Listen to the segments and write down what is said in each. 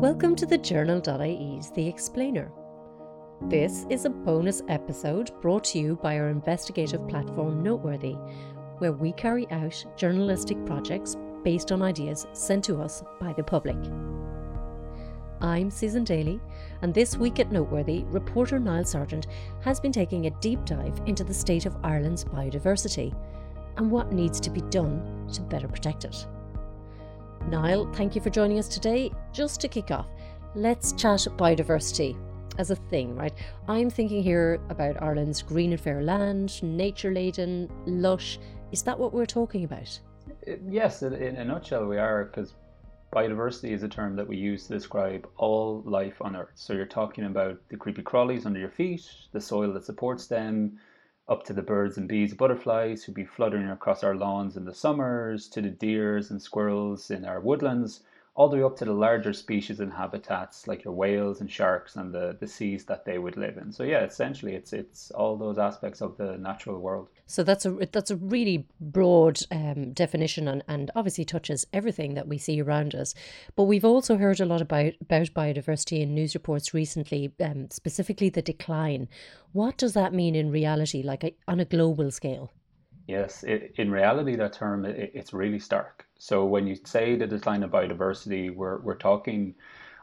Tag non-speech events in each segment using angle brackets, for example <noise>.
Welcome to the Journal.ie's The Explainer. This is a bonus episode brought to you by our investigative platform Noteworthy, where we carry out journalistic projects based on ideas sent to us by the public. I'm Susan Daly, and this week at Noteworthy, reporter Niall Sargent has been taking a deep dive into the state of Ireland's biodiversity and what needs to be done to better protect it. Niall, thank you for joining us today. Just to kick off, let's chat biodiversity as a thing, right? I'm thinking here about Ireland's green and fair land, nature laden, lush. Is that what we're talking about? Uh, yes, in a nutshell, we are, because biodiversity is a term that we use to describe all life on Earth. So you're talking about the creepy crawlies under your feet, the soil that supports them, up to the birds and bees, and butterflies who be fluttering across our lawns in the summers, to the deers and squirrels in our woodlands, all the way up to the larger species and habitats like your whales and sharks and the, the seas that they would live in. So yeah, essentially it's it's all those aspects of the natural world. So that's a that's a really broad um, definition and, and obviously touches everything that we see around us. But we've also heard a lot about about biodiversity in news reports recently, um, specifically the decline. What does that mean in reality, like a, on a global scale? Yes, it, in reality, that term it, it's really stark. So when you say the decline of biodiversity, we're we're talking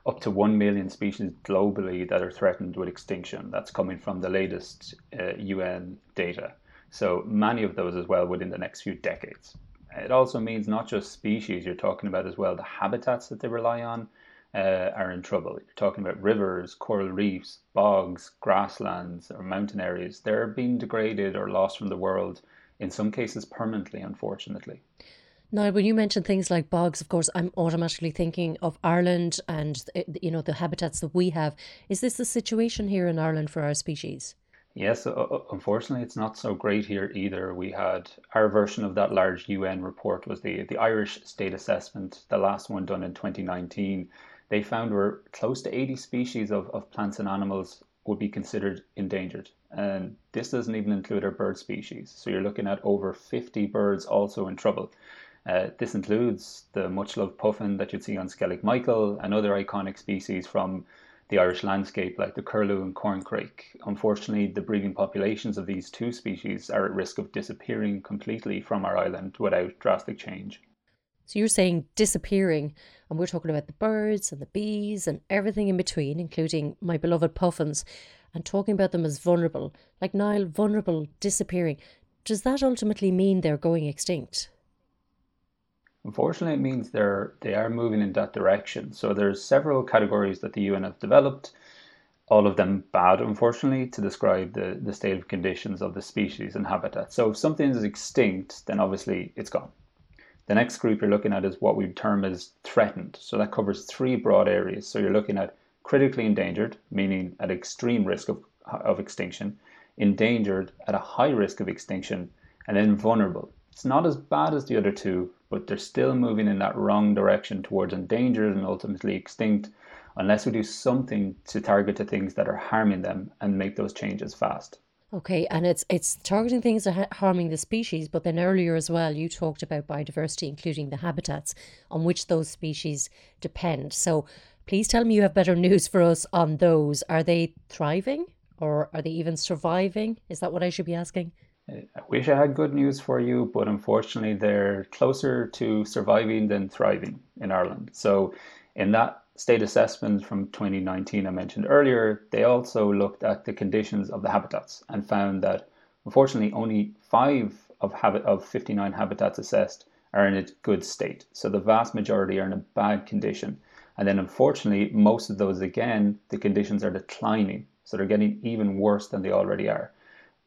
up to one million species globally that are threatened with extinction. That's coming from the latest uh, UN data. So many of those as well within the next few decades. It also means not just species you're talking about as well. The habitats that they rely on uh, are in trouble. You're talking about rivers, coral reefs, bogs, grasslands, or mountain areas. They're being degraded or lost from the world in some cases permanently, unfortunately. Now, when you mention things like bogs, of course, I'm automatically thinking of Ireland and eh, you know the habitats that we have. Is this the situation here in Ireland for our species? Yes, unfortunately, it's not so great here either. We had our version of that large UN report was the the Irish State Assessment, the last one done in 2019. They found we're close to 80 species of, of plants and animals would be considered endangered. And this doesn't even include our bird species. So you're looking at over 50 birds also in trouble. Uh, this includes the much loved puffin that you'd see on Skellig Michael and other iconic species from the Irish landscape like the curlew and corncrake. Unfortunately, the breeding populations of these two species are at risk of disappearing completely from our island without drastic change. So you're saying disappearing, and we're talking about the birds and the bees and everything in between, including my beloved puffins, and talking about them as vulnerable, like Niall, vulnerable, disappearing. Does that ultimately mean they're going extinct? Unfortunately, it means they're they are moving in that direction. So there's several categories that the UN have developed, all of them bad, unfortunately, to describe the, the state of conditions of the species and habitat. So if something is extinct, then obviously it's gone. The next group you're looking at is what we term as threatened. So that covers three broad areas. So you're looking at critically endangered, meaning at extreme risk of, of extinction, endangered at a high risk of extinction, and then vulnerable. It's not as bad as the other two, but they're still moving in that wrong direction towards endangered and ultimately extinct unless we do something to target the things that are harming them and make those changes fast. Okay, and it's it's targeting things that are harming the species, but then earlier as well, you talked about biodiversity, including the habitats on which those species depend. So, please tell me you have better news for us on those. Are they thriving, or are they even surviving? Is that what I should be asking? I wish I had good news for you, but unfortunately, they're closer to surviving than thriving in Ireland. So, in that state assessment from 2019 I mentioned earlier, they also looked at the conditions of the habitats and found that unfortunately only five of, habit, of 59 habitats assessed are in a good state. So the vast majority are in a bad condition. And then unfortunately, most of those again, the conditions are declining. So they're getting even worse than they already are.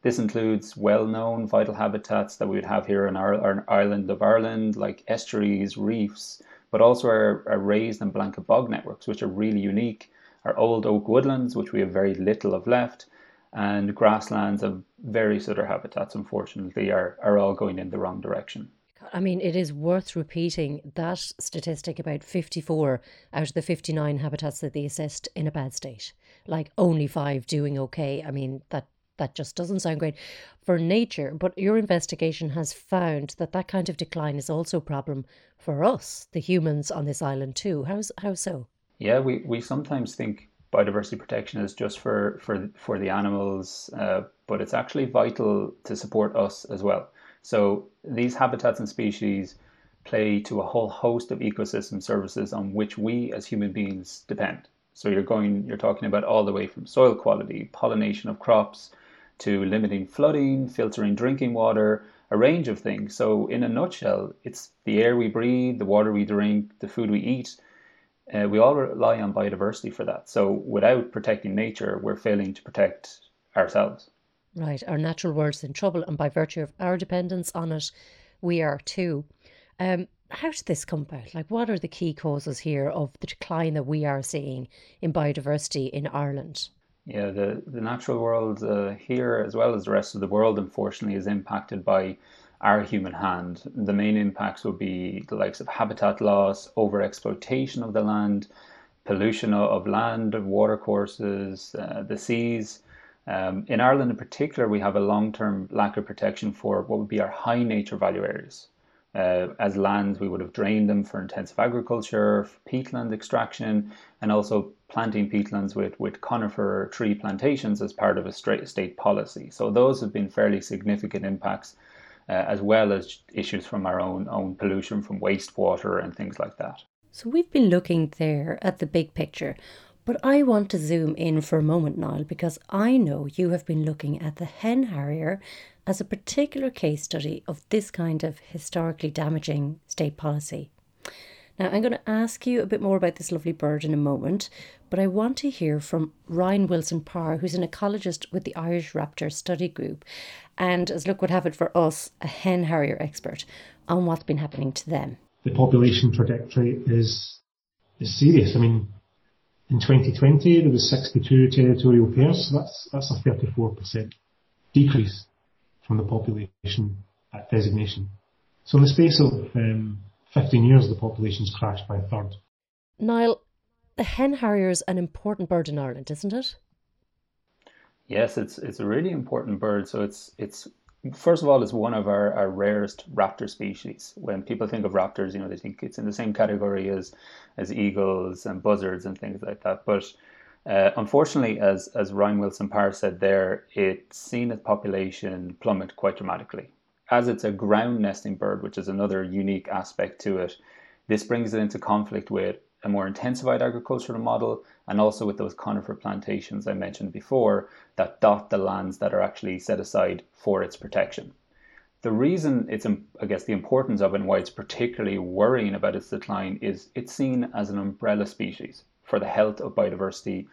This includes well known vital habitats that we would have here in our, our island of Ireland, like estuaries, reefs, but also our, our raised and blanket bog networks, which are really unique, our old oak woodlands, which we have very little of left, and grasslands of various other habitats, unfortunately, are, are all going in the wrong direction. I mean, it is worth repeating that statistic about 54 out of the 59 habitats that they assessed in a bad state. Like only five doing okay. I mean, that that just doesn't sound great for nature. But your investigation has found that that kind of decline is also a problem for us, the humans on this island too. How's how so? Yeah, we, we sometimes think biodiversity protection is just for, for, for the animals, uh, but it's actually vital to support us as well. So these habitats and species play to a whole host of ecosystem services on which we as human beings depend. So you're going, you're talking about all the way from soil quality, pollination of crops, to limiting flooding, filtering drinking water, a range of things. So in a nutshell, it's the air we breathe, the water we drink, the food we eat. Uh, we all rely on biodiversity for that. So without protecting nature, we're failing to protect ourselves. Right, our natural world's in trouble, and by virtue of our dependence on it, we are too. Um, how did this come about? Like, what are the key causes here of the decline that we are seeing in biodiversity in Ireland? Yeah, the, the natural world uh, here, as well as the rest of the world, unfortunately, is impacted by our human hand. The main impacts would be the likes of habitat loss, overexploitation of the land, pollution of land, watercourses, uh, the seas. Um, in Ireland, in particular, we have a long term lack of protection for what would be our high nature value areas. Uh, as lands, we would have drained them for intensive agriculture, peatland extraction, and also planting peatlands with, with conifer tree plantations as part of a state policy. So those have been fairly significant impacts, uh, as well as issues from our own own pollution from wastewater and things like that. So we've been looking there at the big picture. But I want to zoom in for a moment, Niall, because I know you have been looking at the hen harrier as a particular case study of this kind of historically damaging state policy. Now, I'm going to ask you a bit more about this lovely bird in a moment, but I want to hear from Ryan Wilson Parr, who's an ecologist with the Irish Raptor Study Group, and as luck would have it for us, a hen harrier expert on what's been happening to them. The population trajectory is is serious. I mean, in 2020 there was 62 territorial pairs, so that's that's a 34% decrease from the population at designation. So in the space of um, 15 years, the population's crashed by a third. Niall, the hen harrier is an important bird in Ireland, isn't it? Yes, it's it's a really important bird. So it's it's first of all, it's one of our, our rarest raptor species. When people think of raptors, you know, they think it's in the same category as as eagles and buzzards and things like that. But uh, unfortunately, as, as Ryan Wilson Parr said there, it's seen its population plummet quite dramatically. As it's a ground nesting bird, which is another unique aspect to it, this brings it into conflict with a more intensified agricultural model and also with those conifer plantations I mentioned before that dot the lands that are actually set aside for its protection. The reason it's, I guess, the importance of it and why it's particularly worrying about its decline is it's seen as an umbrella species for the health of biodiversity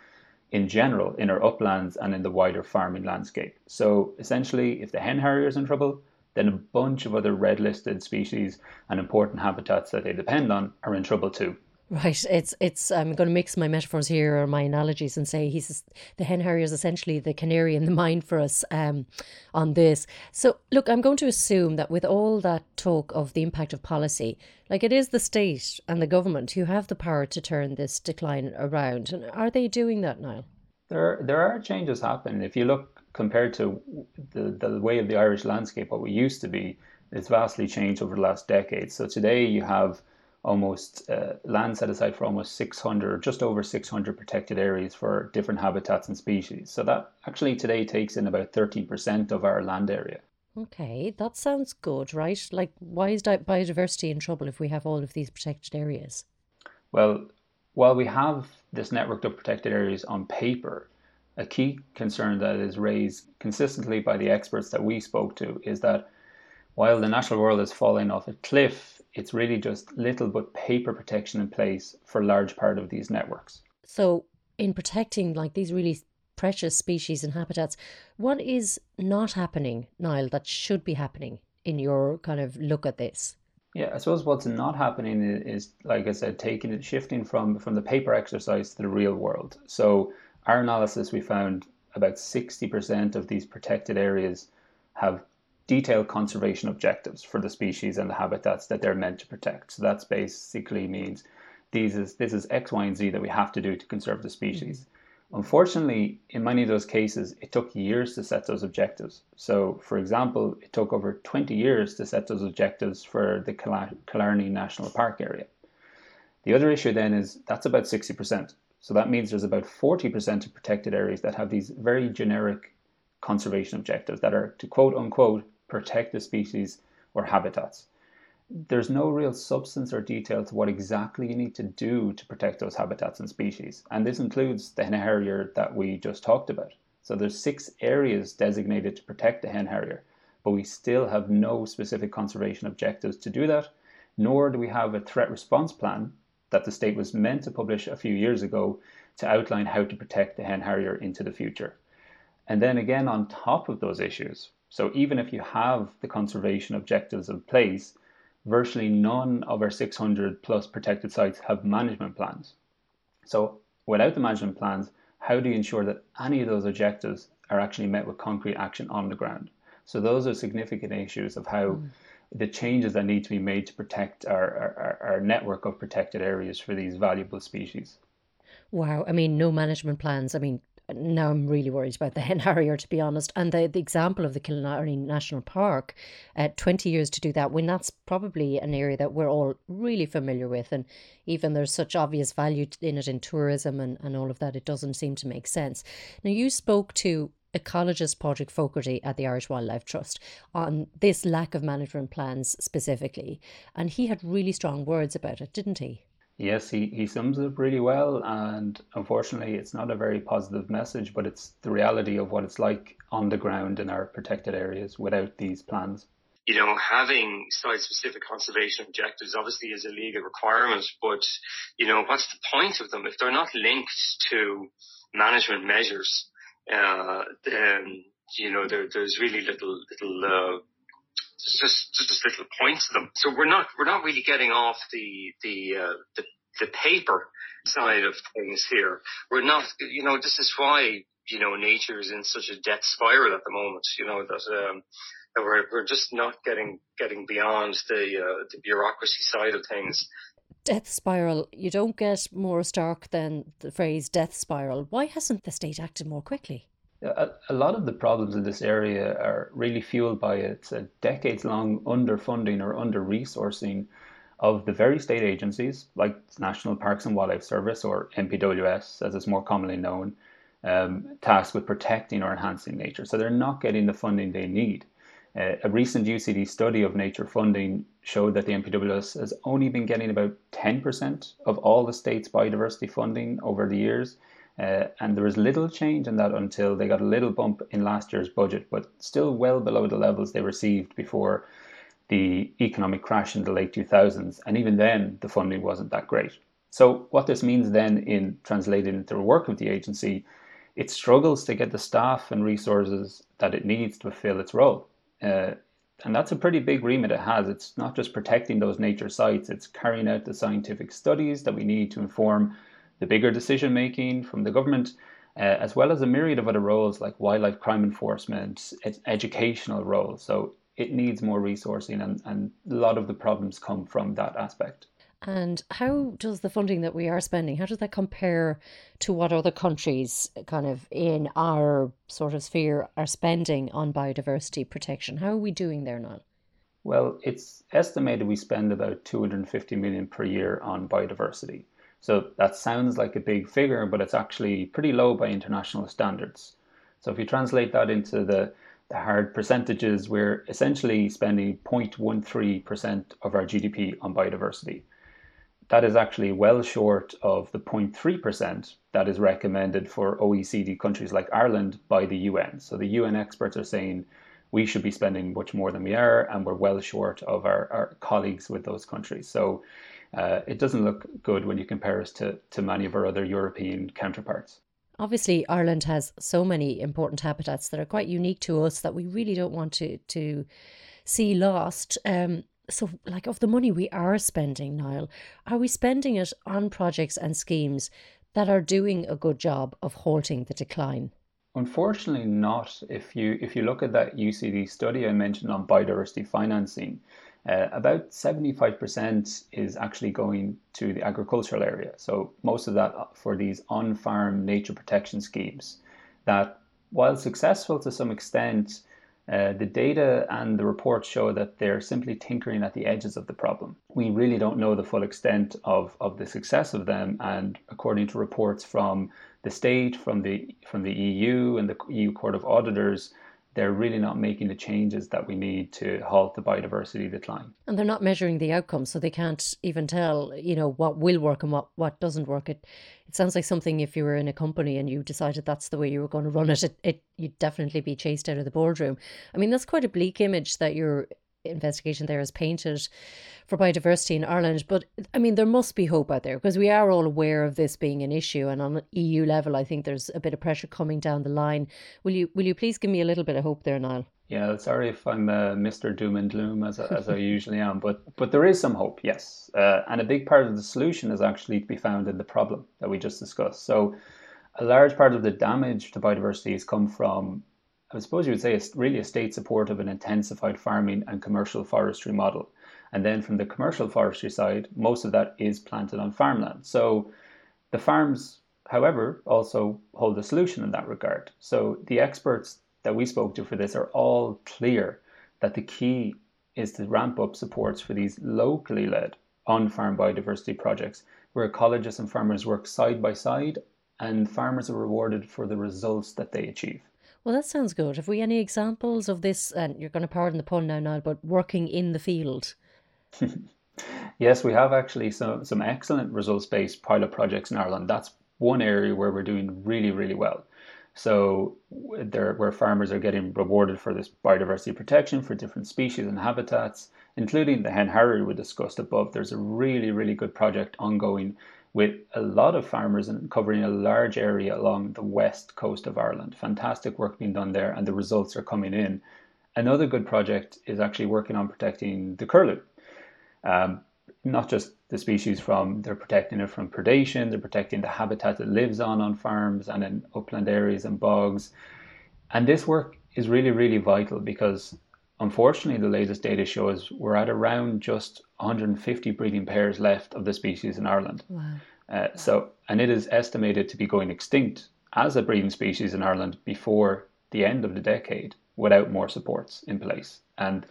in general in our uplands and in the wider farming landscape. So essentially, if the hen harrier is in trouble, then a bunch of other red listed species and important habitats that they depend on are in trouble too. Right. It's it's. I'm going to mix my metaphors here or my analogies and say he's the hen harrier is essentially the canary in the mine for us um, on this. So look, I'm going to assume that with all that talk of the impact of policy, like it is the state and the government who have the power to turn this decline around. And are they doing that now? There there are changes happening. If you look compared to the the way of the Irish landscape, what we used to be, it's vastly changed over the last decade. So today you have almost uh, land set aside for almost 600 just over 600 protected areas for different habitats and species. So that actually today takes in about 13% of our land area. Okay that sounds good right? Like why is biodiversity in trouble if we have all of these protected areas? Well while we have this network of protected areas on paper a key concern that is raised consistently by the experts that we spoke to is that while the natural world is falling off a cliff it's really just little but paper protection in place for a large part of these networks. So, in protecting like these really precious species and habitats, what is not happening, Niall, that should be happening in your kind of look at this? Yeah, I suppose what's not happening is, like I said, taking it, shifting from from the paper exercise to the real world. So, our analysis, we found about 60% of these protected areas have detailed conservation objectives for the species and the habitats that they're meant to protect. So that's basically means these is this is X, Y, and Z that we have to do to conserve the species. Mm-hmm. Unfortunately, in many of those cases, it took years to set those objectives. So, for example, it took over 20 years to set those objectives for the Killarney National Park area. The other issue then is that's about 60%. So that means there's about 40% of protected areas that have these very generic conservation objectives that are to quote unquote protect the species or habitats. There's no real substance or detail to what exactly you need to do to protect those habitats and species. And this includes the hen harrier that we just talked about. So there's six areas designated to protect the hen harrier, but we still have no specific conservation objectives to do that, nor do we have a threat response plan that the state was meant to publish a few years ago to outline how to protect the hen harrier into the future. And then again, on top of those issues, so even if you have the conservation objectives in place, virtually none of our 600 plus protected sites have management plans. So without the management plans, how do you ensure that any of those objectives are actually met with concrete action on the ground? So those are significant issues of how mm. the changes that need to be made to protect our, our, our network of protected areas for these valuable species. Wow. I mean, no management plans. I mean, now I'm really worried about the <laughs> hen harrier, to be honest. And the, the example of the Killarney National Park, uh, 20 years to do that, when that's probably an area that we're all really familiar with. And even there's such obvious value in it in tourism and, and all of that, it doesn't seem to make sense. Now, you spoke to ecologist Padraig Fogarty at the Irish Wildlife Trust on this lack of management plans specifically. And he had really strong words about it, didn't he? Yes, he, he sums it up really well. And unfortunately, it's not a very positive message, but it's the reality of what it's like on the ground in our protected areas without these plans. You know, having site specific conservation objectives obviously is a legal requirement, but, you know, what's the point of them if they're not linked to management measures? Uh, then, you know, there, there's really little, little, uh, just just little points to them. So we're not we're not really getting off the the uh, the, the paper side of things here. We're not you know this is why you know nature is in such a death spiral at the moment. You know that. Um, that we're, we're just not getting getting beyond the uh, the bureaucracy side of things death spiral. You don't get more stark than the phrase death spiral. Why hasn't the state acted more quickly? A, a lot of the problems in this area are really fueled by its decades long underfunding or under resourcing of the very state agencies like National Parks and Wildlife Service or NPWS as it's more commonly known, um, tasked with protecting or enhancing nature. So they're not getting the funding they need. Uh, a recent UCD study of nature funding showed that the NPWS has only been getting about 10% of all the state's biodiversity funding over the years. Uh, and there was little change in that until they got a little bump in last year's budget, but still well below the levels they received before the economic crash in the late 2000s. And even then, the funding wasn't that great. So, what this means then in translating into the work of the agency, it struggles to get the staff and resources that it needs to fulfill its role. Uh, and that's a pretty big remit it has. It's not just protecting those nature sites, it's carrying out the scientific studies that we need to inform the bigger decision making from the government, uh, as well as a myriad of other roles like wildlife crime enforcement, educational roles. So it needs more resourcing, and, and a lot of the problems come from that aspect. And how does the funding that we are spending, how does that compare to what other countries kind of in our sort of sphere are spending on biodiversity protection? How are we doing there now? Well, it's estimated we spend about 250 million per year on biodiversity. So that sounds like a big figure, but it's actually pretty low by international standards. So if you translate that into the, the hard percentages, we're essentially spending 0.13% of our GDP on biodiversity. That is actually well short of the 0.3% that is recommended for OECD countries like Ireland by the UN. So the UN experts are saying we should be spending much more than we are, and we're well short of our, our colleagues with those countries. So uh, it doesn't look good when you compare us to, to many of our other European counterparts. Obviously, Ireland has so many important habitats that are quite unique to us that we really don't want to to see lost. Um, so, like, of the money we are spending, Niall, are we spending it on projects and schemes that are doing a good job of halting the decline? Unfortunately, not. If you if you look at that UCD study I mentioned on biodiversity financing, uh, about 75% is actually going to the agricultural area. So most of that for these on-farm nature protection schemes that while successful to some extent, Uh, the data and the reports show that they're simply tinkering at the edges of the problem. We really don't know the full extent of, of the success of them, and according to reports from the state, from the from the EU and the EU Court of Auditors, they're really not making the changes that we need to halt the biodiversity decline. And they're not measuring the outcomes, so they can't even tell, you know, what will work and what, what doesn't work. It it sounds like something if you were in a company and you decided that's the way you were going to run it, it, it you'd definitely be chased out of the boardroom. I mean, that's quite a bleak image that you're investigation there is painted for biodiversity in Ireland. But I mean, there must be hope out there because we are all aware of this being an issue, and on EU level, I think there's a bit of pressure coming down the line. Will you will you please give me a little bit of hope there, Niall? Yeah, sorry if I'm uh, Mr. Doom and Gloom as, as I usually am, but but there is some hope, yes. Uh, and a big part of the solution is actually to be found in the problem that we just discussed. So, a large part of the damage to biodiversity has come from I suppose you would say it's really a state support of an intensified farming and commercial forestry model. And then from the commercial forestry side, most of that is planted on farmland. So the farms, however, also hold a solution in that regard. So the experts that we spoke to for this are all clear that the key is to ramp up supports for these locally led on farm biodiversity projects where ecologists and farmers work side by side and farmers are rewarded for the results that they achieve. Well, that sounds good. Have we any examples of this? And you're going to pardon the pun now, Niall, but working in the field. <laughs> yes, we have actually some some excellent results based pilot projects in Ireland. That's one area where we're doing really really well. So there, where farmers are getting rewarded for this biodiversity protection for different species and habitats, including the hen harrier we discussed above. There's a really really good project ongoing with a lot of farmers and covering a large area along the west coast of Ireland. Fantastic work being done there, and the results are coming in. Another good project is actually working on protecting the curlew. Um, not just the species from, they're protecting it from predation, they're protecting the habitat it lives on on farms and in upland areas and bogs. And this work is really, really vital because Unfortunately, the latest data shows we're at around just 150 breeding pairs left of the species in Ireland. Wow. Uh, so, and it is estimated to be going extinct as a breeding species in Ireland before the end of the decade without more supports in place. And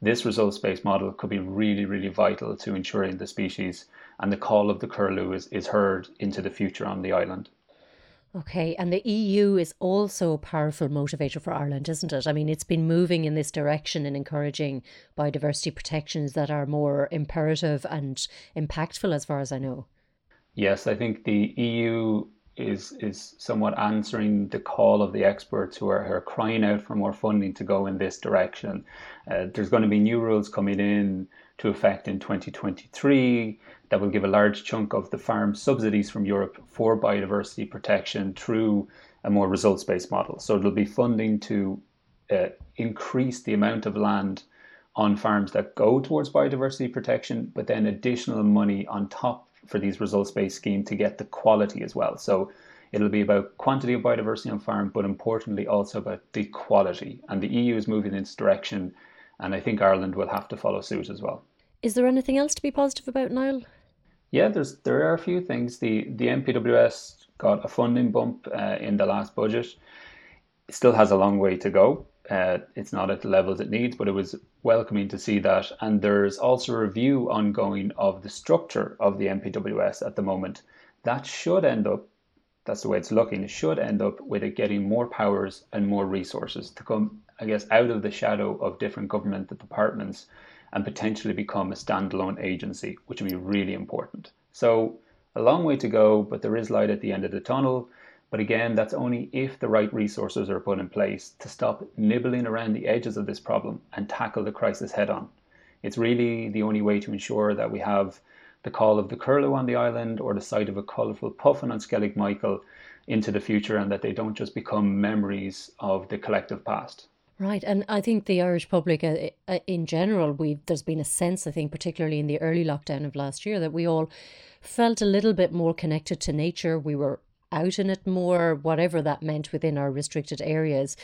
this results based model could be really, really vital to ensuring the species and the call of the curlew is, is heard into the future on the island. Okay, and the EU is also a powerful motivator for Ireland, isn't it? I mean, it's been moving in this direction in encouraging biodiversity protections that are more imperative and impactful, as far as I know. Yes, I think the EU is is somewhat answering the call of the experts who are, are crying out for more funding to go in this direction. Uh, there's going to be new rules coming in to effect in 2023 that will give a large chunk of the farm subsidies from Europe for biodiversity protection through a more results based model. So it'll be funding to uh, increase the amount of land on farms that go towards biodiversity protection, but then additional money on top for these results based scheme to get the quality as well. So it'll be about quantity of biodiversity on farm, but importantly also about the quality. And the EU is moving in this direction, and I think Ireland will have to follow suit as well. Is there anything else to be positive about, Niall? Yeah, there's there are a few things. The the NPWS got a funding bump uh, in the last budget. It still has a long way to go. Uh, it's not at the levels it needs, but it was welcoming to see that. And there's also a review ongoing of the structure of the NPWS at the moment. That should end up, that's the way it's looking, it should end up with it getting more powers and more resources to come, I guess, out of the shadow of different government departments and potentially become a standalone agency, which would be really important. So, a long way to go, but there is light at the end of the tunnel. But again, that's only if the right resources are put in place to stop nibbling around the edges of this problem and tackle the crisis head on. It's really the only way to ensure that we have the call of the curlew on the island or the sight of a colourful puffin on Skellig Michael into the future and that they don't just become memories of the collective past. Right, and I think the Irish public, uh, uh, in general, we there's been a sense, I think, particularly in the early lockdown of last year, that we all felt a little bit more connected to nature. We were out in it more, whatever that meant within our restricted areas.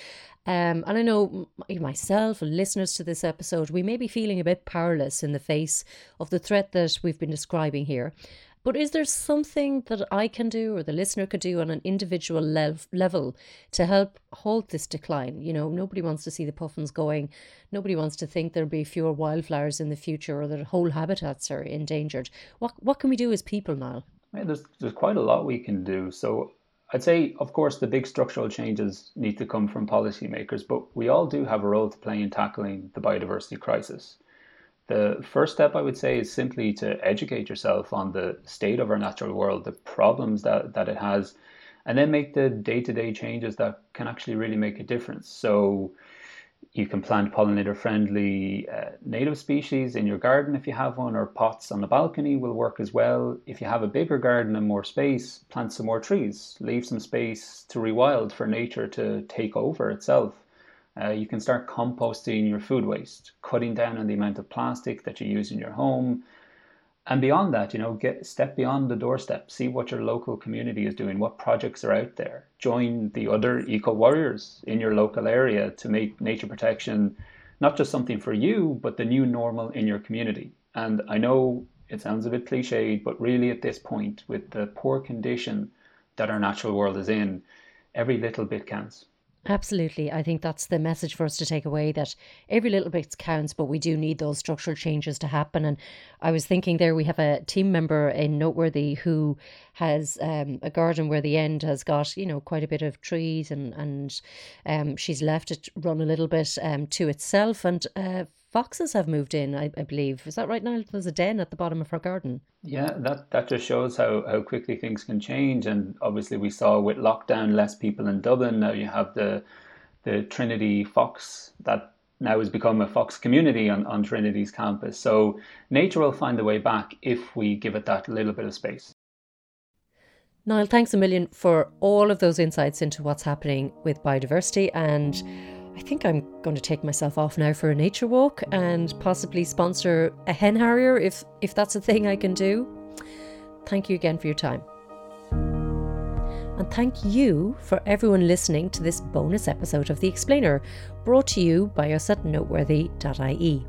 Um, and I know myself listeners to this episode, we may be feeling a bit powerless in the face of the threat that we've been describing here. But is there something that I can do or the listener could do on an individual lev- level to help halt this decline? You know, nobody wants to see the puffins going. Nobody wants to think there'll be fewer wildflowers in the future or that whole habitats are endangered. What what can we do as people now? Yeah, there's there's quite a lot we can do. So I'd say, of course, the big structural changes need to come from policymakers, but we all do have a role to play in tackling the biodiversity crisis. The first step I would say is simply to educate yourself on the state of our natural world, the problems that, that it has, and then make the day to day changes that can actually really make a difference. So you can plant pollinator friendly uh, native species in your garden if you have one, or pots on the balcony will work as well. If you have a bigger garden and more space, plant some more trees, leave some space to rewild for nature to take over itself. Uh, you can start composting your food waste, cutting down on the amount of plastic that you use in your home. And beyond that, you know, get step beyond the doorstep, see what your local community is doing, what projects are out there. Join the other eco warriors in your local area to make nature protection not just something for you, but the new normal in your community. And I know it sounds a bit cliched, but really at this point, with the poor condition that our natural world is in, every little bit counts. Absolutely. I think that's the message for us to take away that every little bit counts, but we do need those structural changes to happen. And I was thinking there, we have a team member in Noteworthy who has um, a garden where the end has got, you know, quite a bit of trees and, and um, she's left it run a little bit um, to itself. And uh, foxes have moved in, I, I, believe. Is that right now? There's a den at the bottom of her garden. Yeah, that, that just shows how, how quickly things can change. And obviously, we saw with lockdown, less people in Dublin. Now you have the the Trinity Fox that now has become a Fox community on, on Trinity's campus. So nature will find a way back if we give it that little bit of space. Niall, thanks a million for all of those insights into what's happening with biodiversity and I think I'm going to take myself off now for a nature walk and possibly sponsor a hen harrier if if that's a thing I can do. Thank you again for your time. And thank you for everyone listening to this bonus episode of The Explainer, brought to you by us at noteworthy.ie.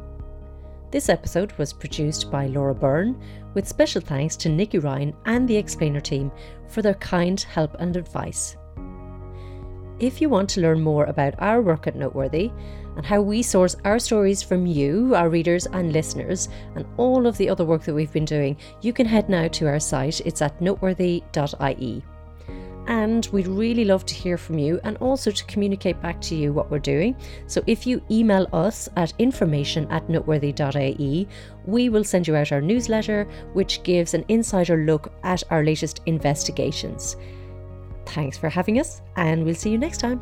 This episode was produced by Laura Byrne, with special thanks to Nikki Ryan and the Explainer team for their kind help and advice. If you want to learn more about our work at Noteworthy and how we source our stories from you, our readers and listeners, and all of the other work that we've been doing, you can head now to our site. It's at noteworthy.ie. And we'd really love to hear from you and also to communicate back to you what we're doing. So if you email us at information at noteworthy.ie, we will send you out our newsletter, which gives an insider look at our latest investigations. Thanks for having us, and we'll see you next time.